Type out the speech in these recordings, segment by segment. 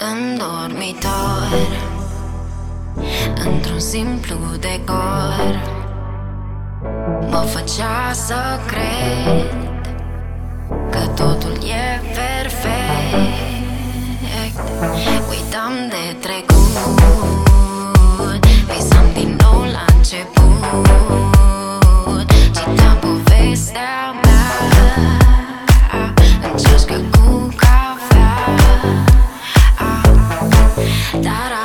În dormitor Într-un simplu decor Mă făcea să cred Că totul e perfect. Uitam de trecut Visam din nou la început. Тарас.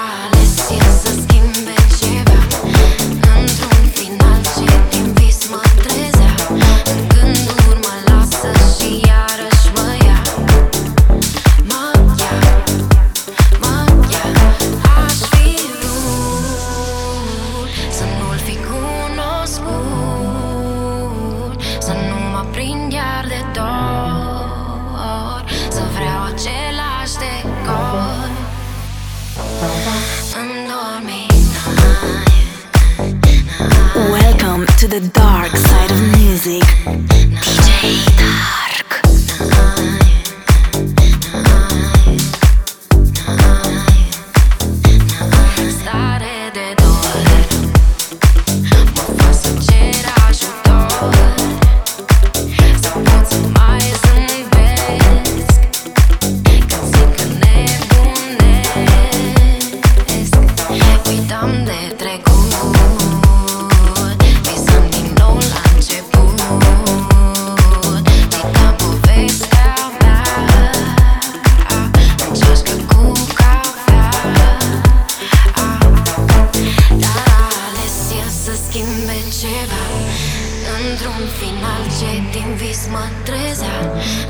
Într-un final ce din vis mă trezea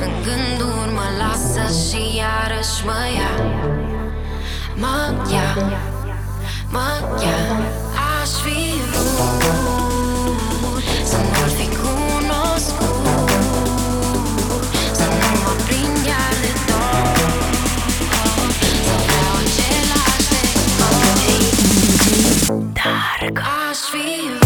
În gânduri mă lasă și iarăși mă ia. Mă ia, mă ia Aș fi vrut să nu fi cunoscut Să nu mă prind iar de dor Să vreau același de Dark Aș fi vrut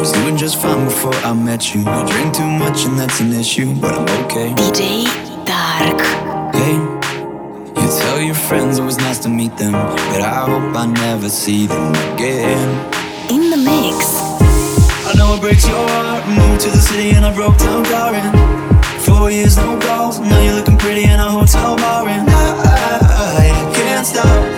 was doing just fine before I met you. I drink too much and that's an issue, but I'm okay. DJ Dark. Hey, you tell your friends it was nice to meet them, but I hope I never see them again. In the mix. I know it breaks your heart. Moved to the city and I broke down crying. Four years no calls. Now you're looking pretty in a hotel bar and I, I, I can't stop.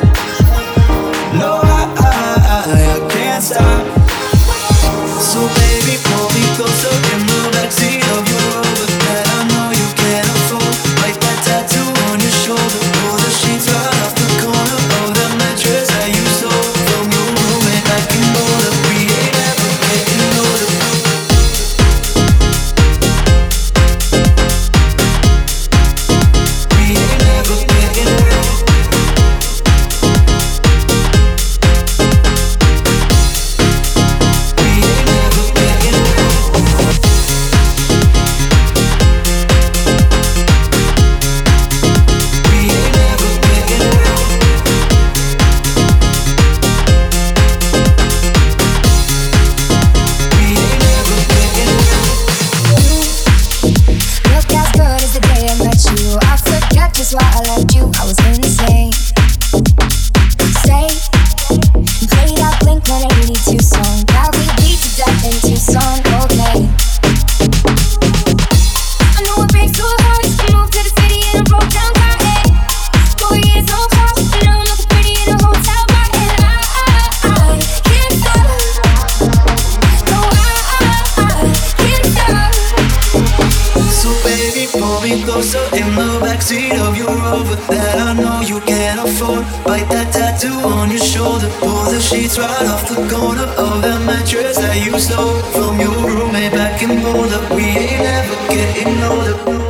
razor in the backseat of your rover that I know you can't afford. Bite that tattoo on your shoulder. Pull the sheets right off the corner of that mattress that you stole from your roommate back in Boulder. We ain't ever getting older.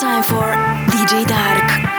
time for DJ Dark.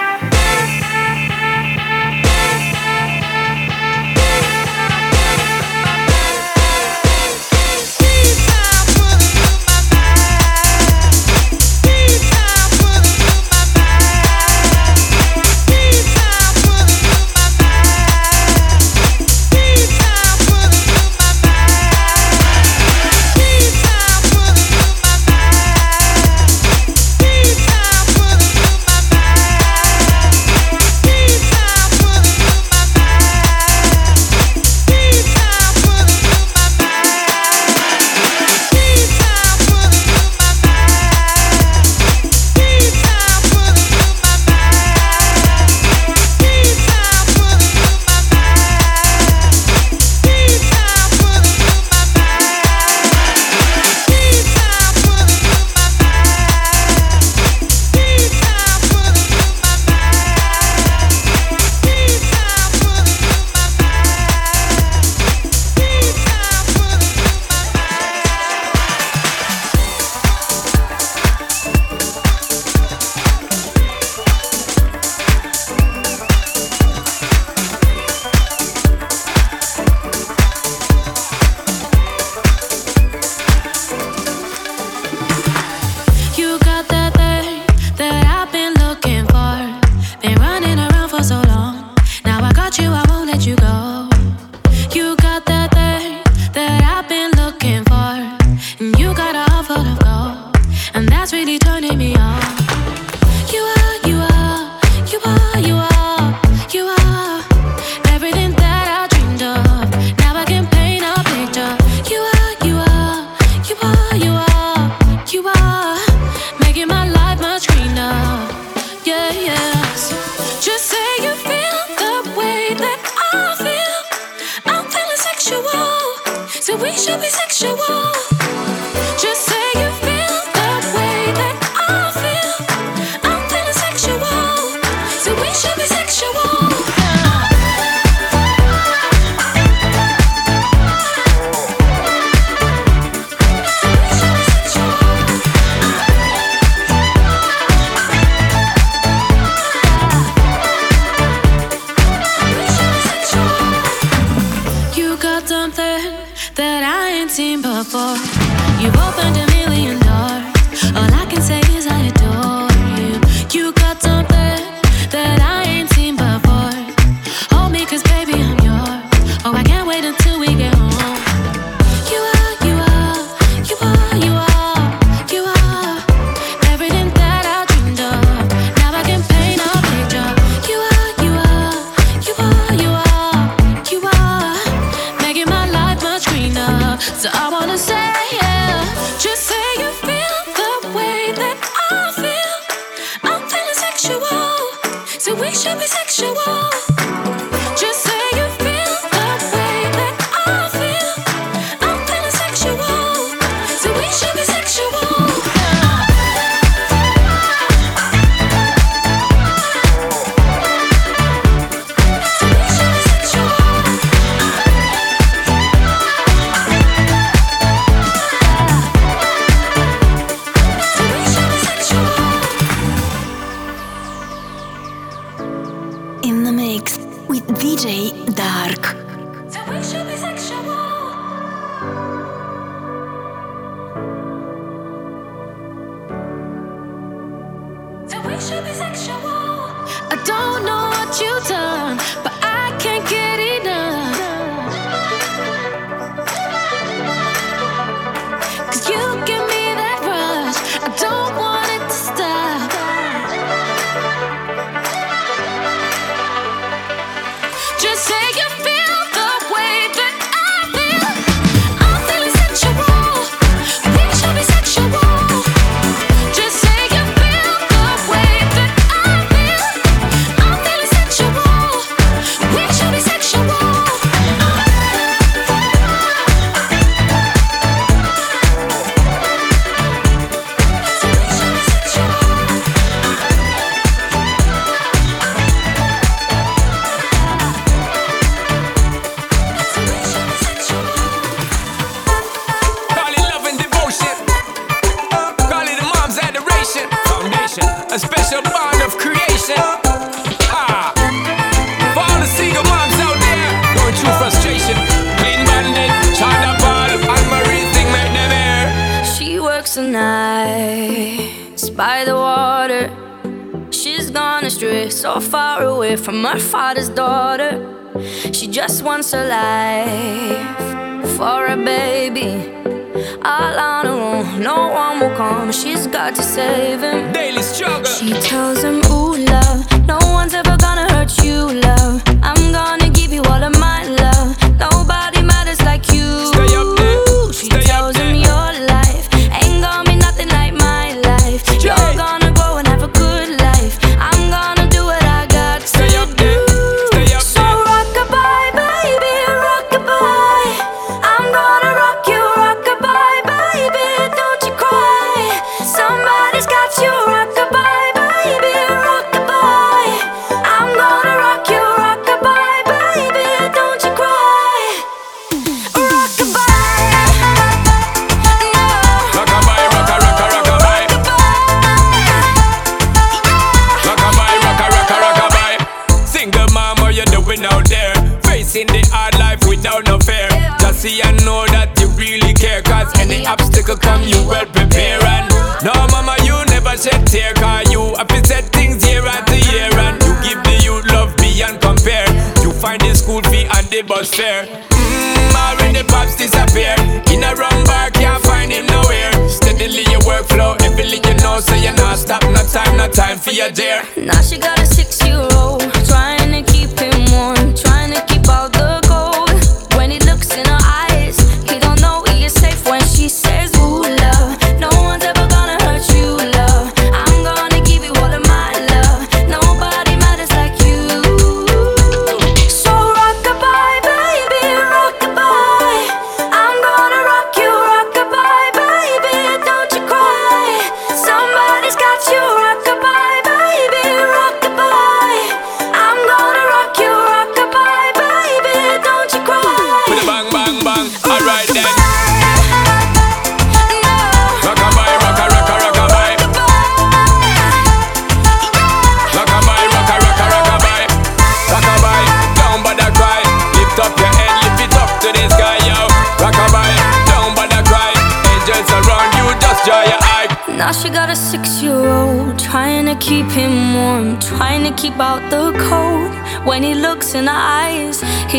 for a baby. All I know, no one will come. She's got to save him. Daily struggle. She tells him, Ooh, love, no one's ever gonna.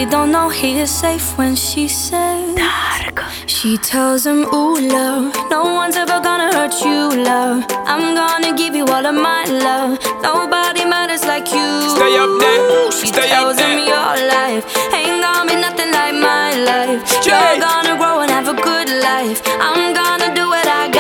they don't know he is safe when she says. She tells him, ooh, love No one's ever gonna hurt you, love. I'm gonna give you all of my love. Nobody matters like you. Stay up there. She Stay tells him your life Ain't gonna be nothing like my life. Jay. You're gonna grow and have a good life. I'm gonna do what I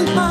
and mine.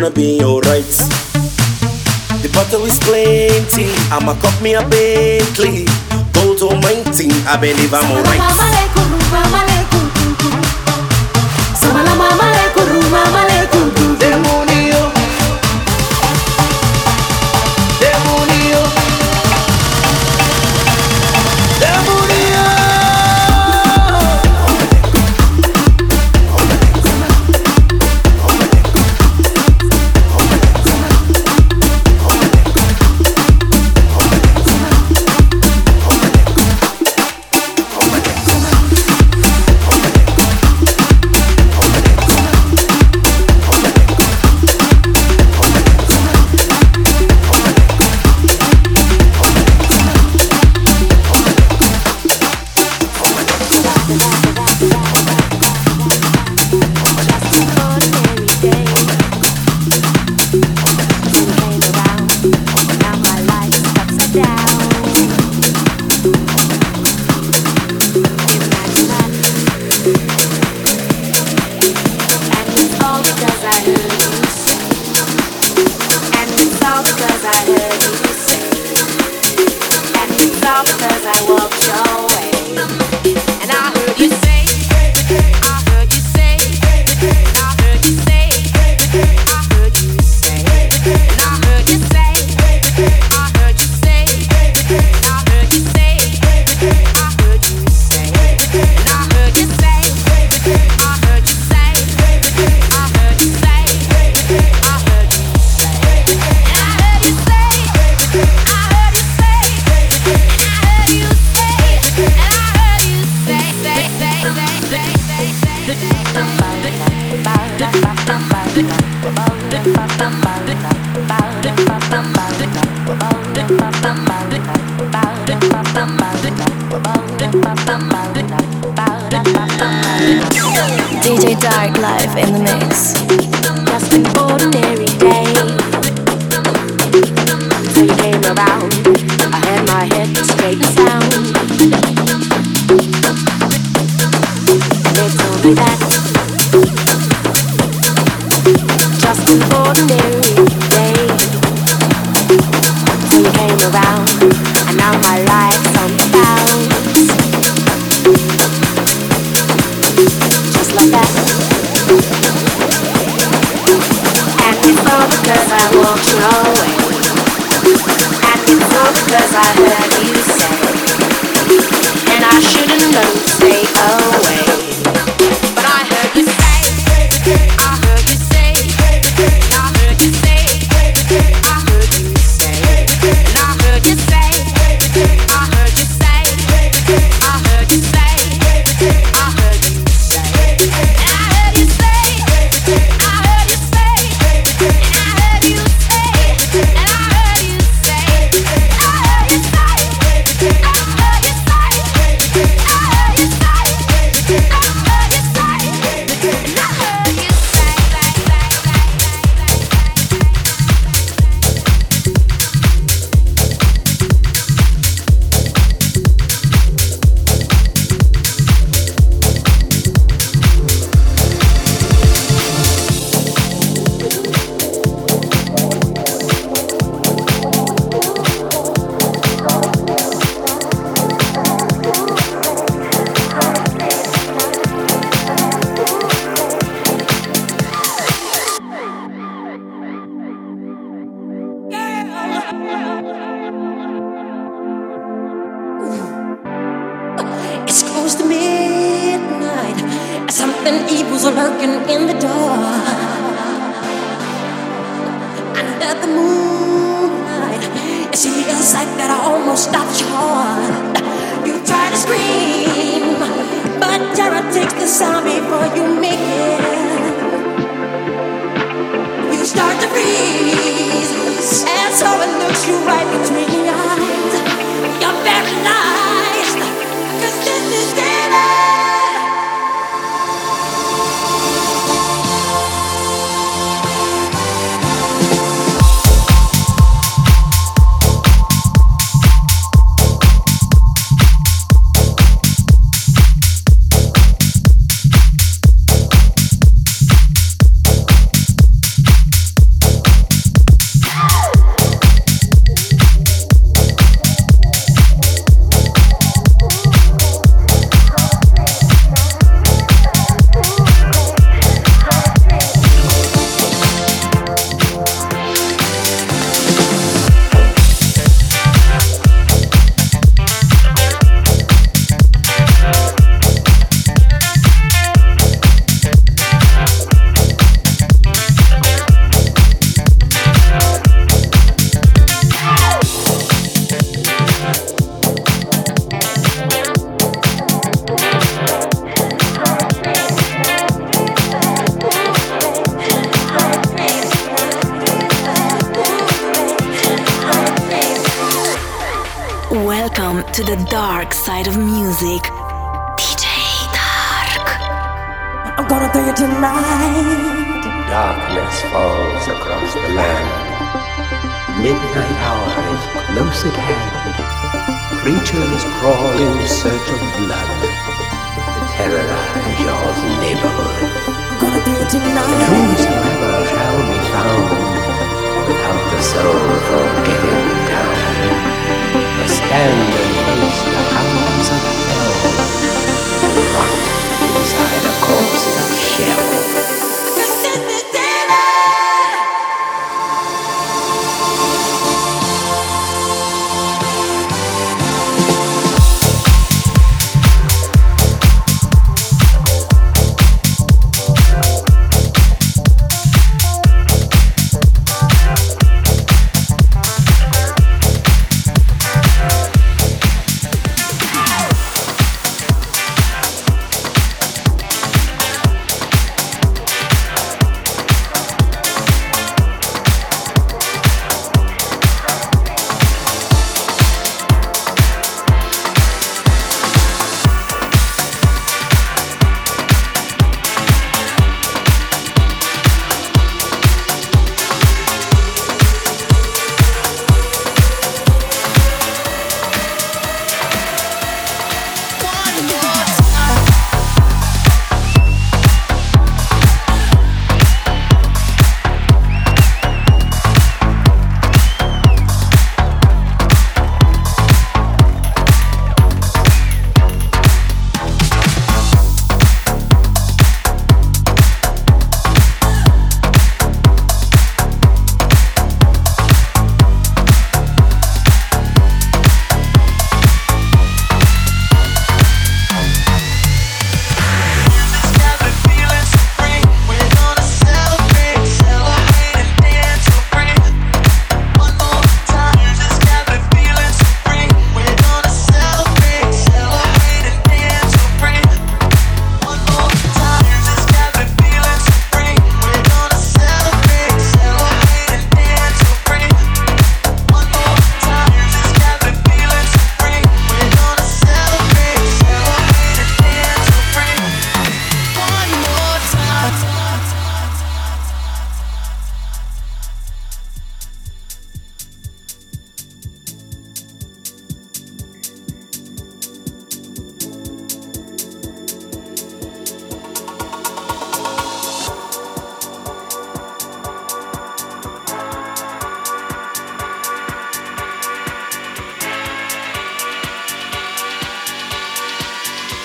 gonna be alright. The bottle is plenty, I'ma cop me a Bentley. Gold almighty, I believe I'm alright.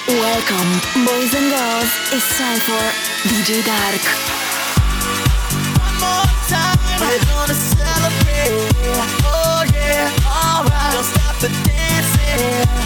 Welcome, boys and girls. It's time for DJ Dark. One more time, we're gonna celebrate. Oh yeah, alright, don't stop the dancing.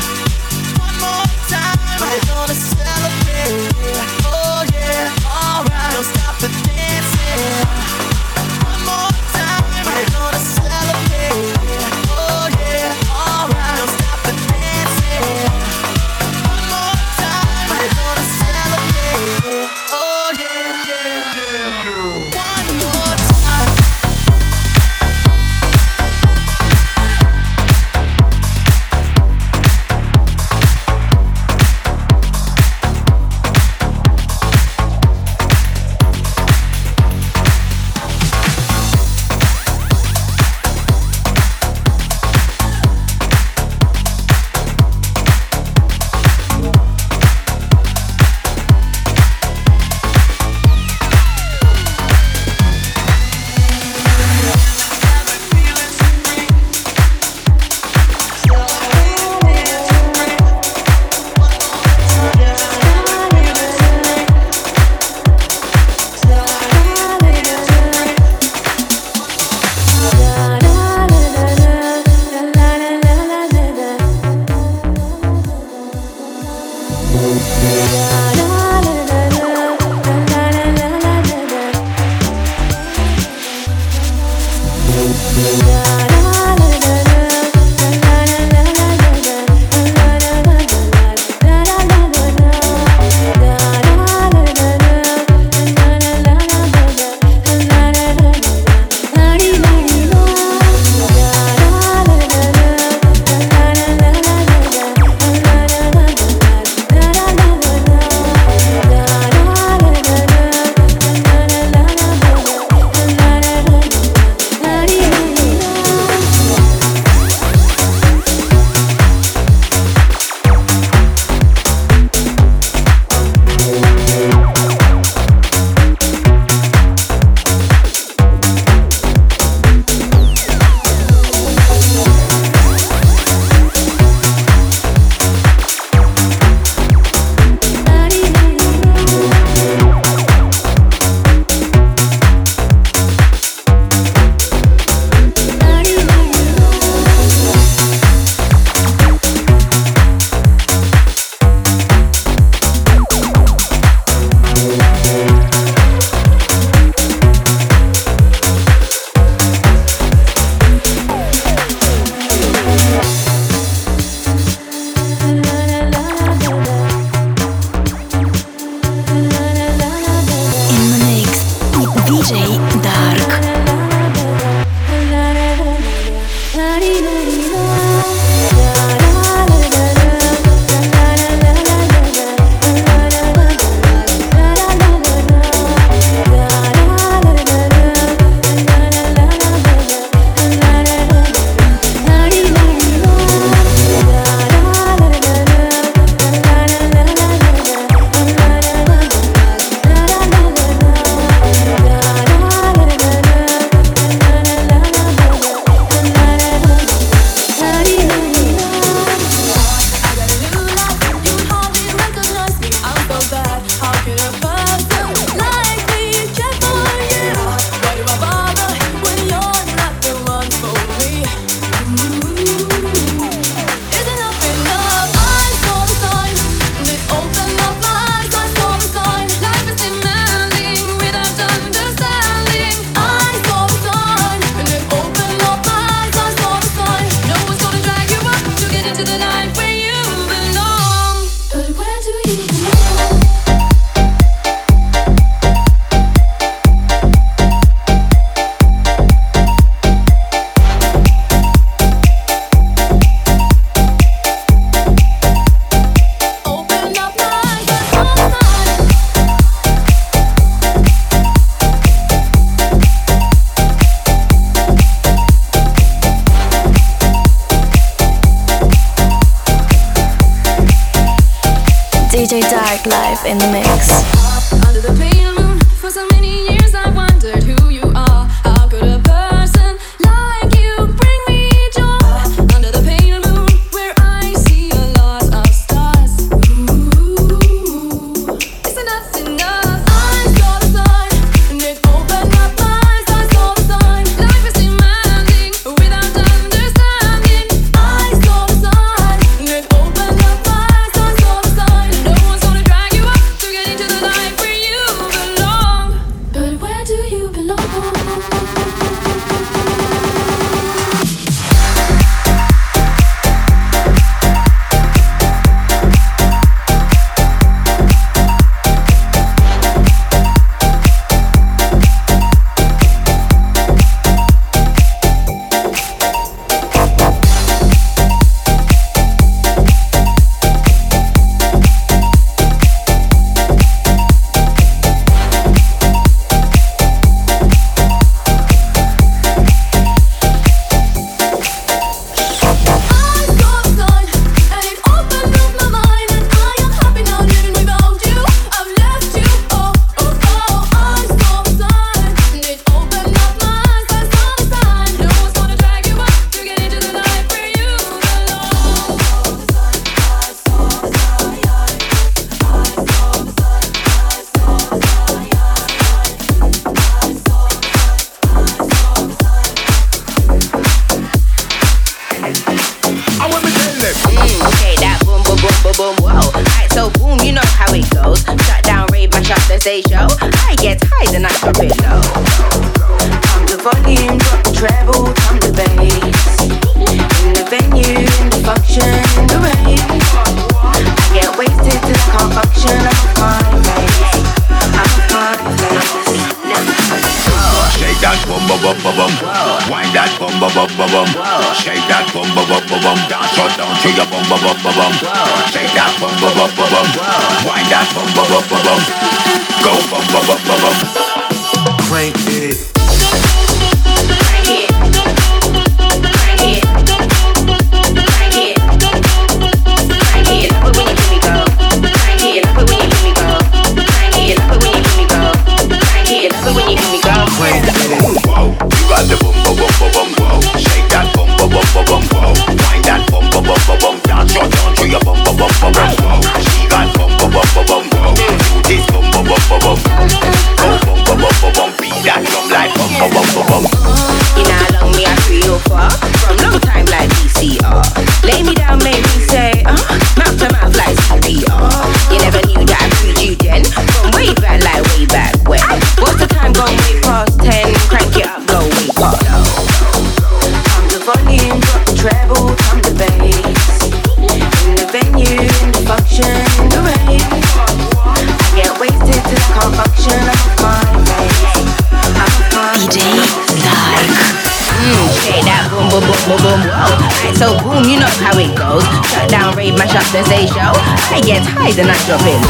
I get high the night of it.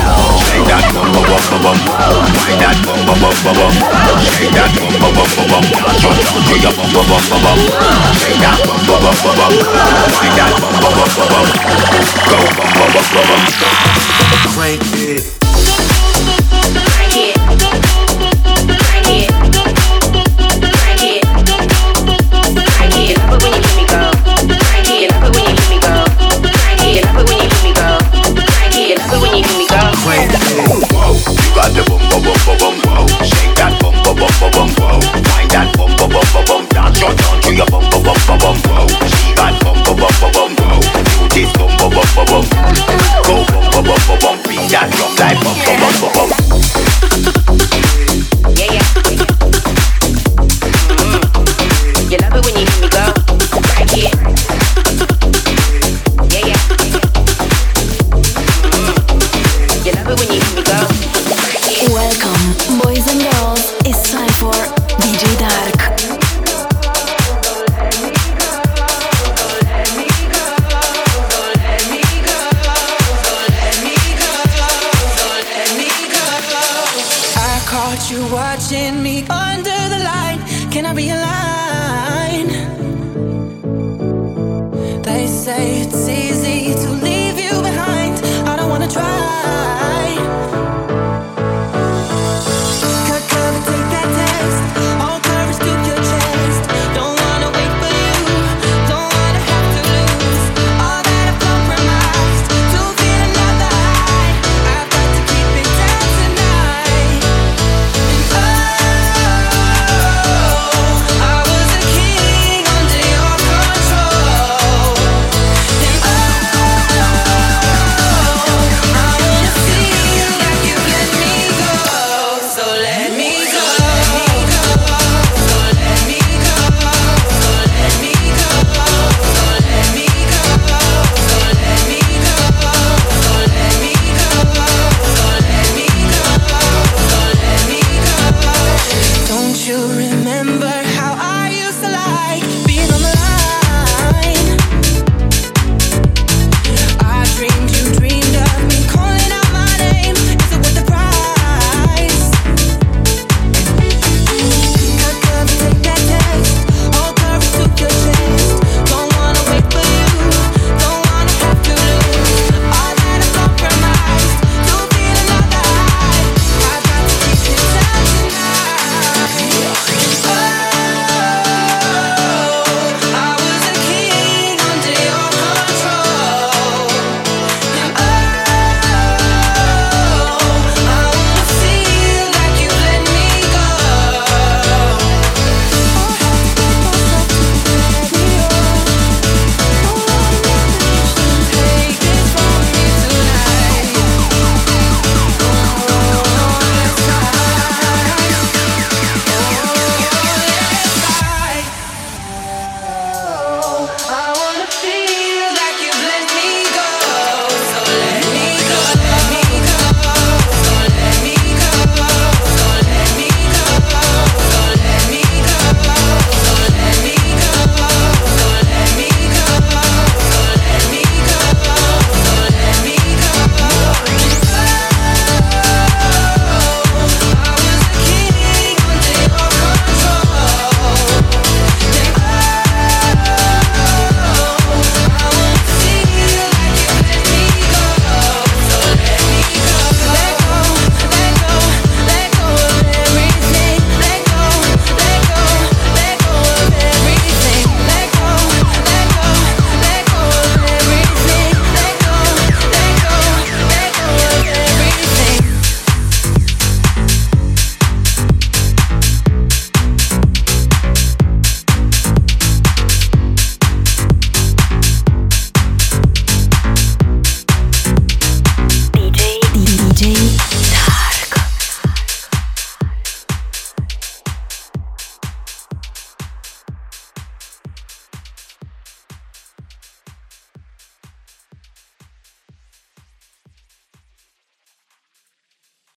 Shake that bum bum bum bum. Shake that bum bum bum bum. Shake that bum bum bum bum. Shake that bum bum bum bum. Shake that bum bum bum bum. Shake that bum bum bum bum. Go bum bum bum bum it. got the bum bum bum bum bum. Shake that bum bum bum bum bum wow. That bum bum bum bum bum. Dance your down to your bum bum bum bum bum wow. She bum bum bum bum bum. Do this bum bum bum bum bum. Go bum bum bum bum bum. That drum like bum bum bum bum. Yeah yeah.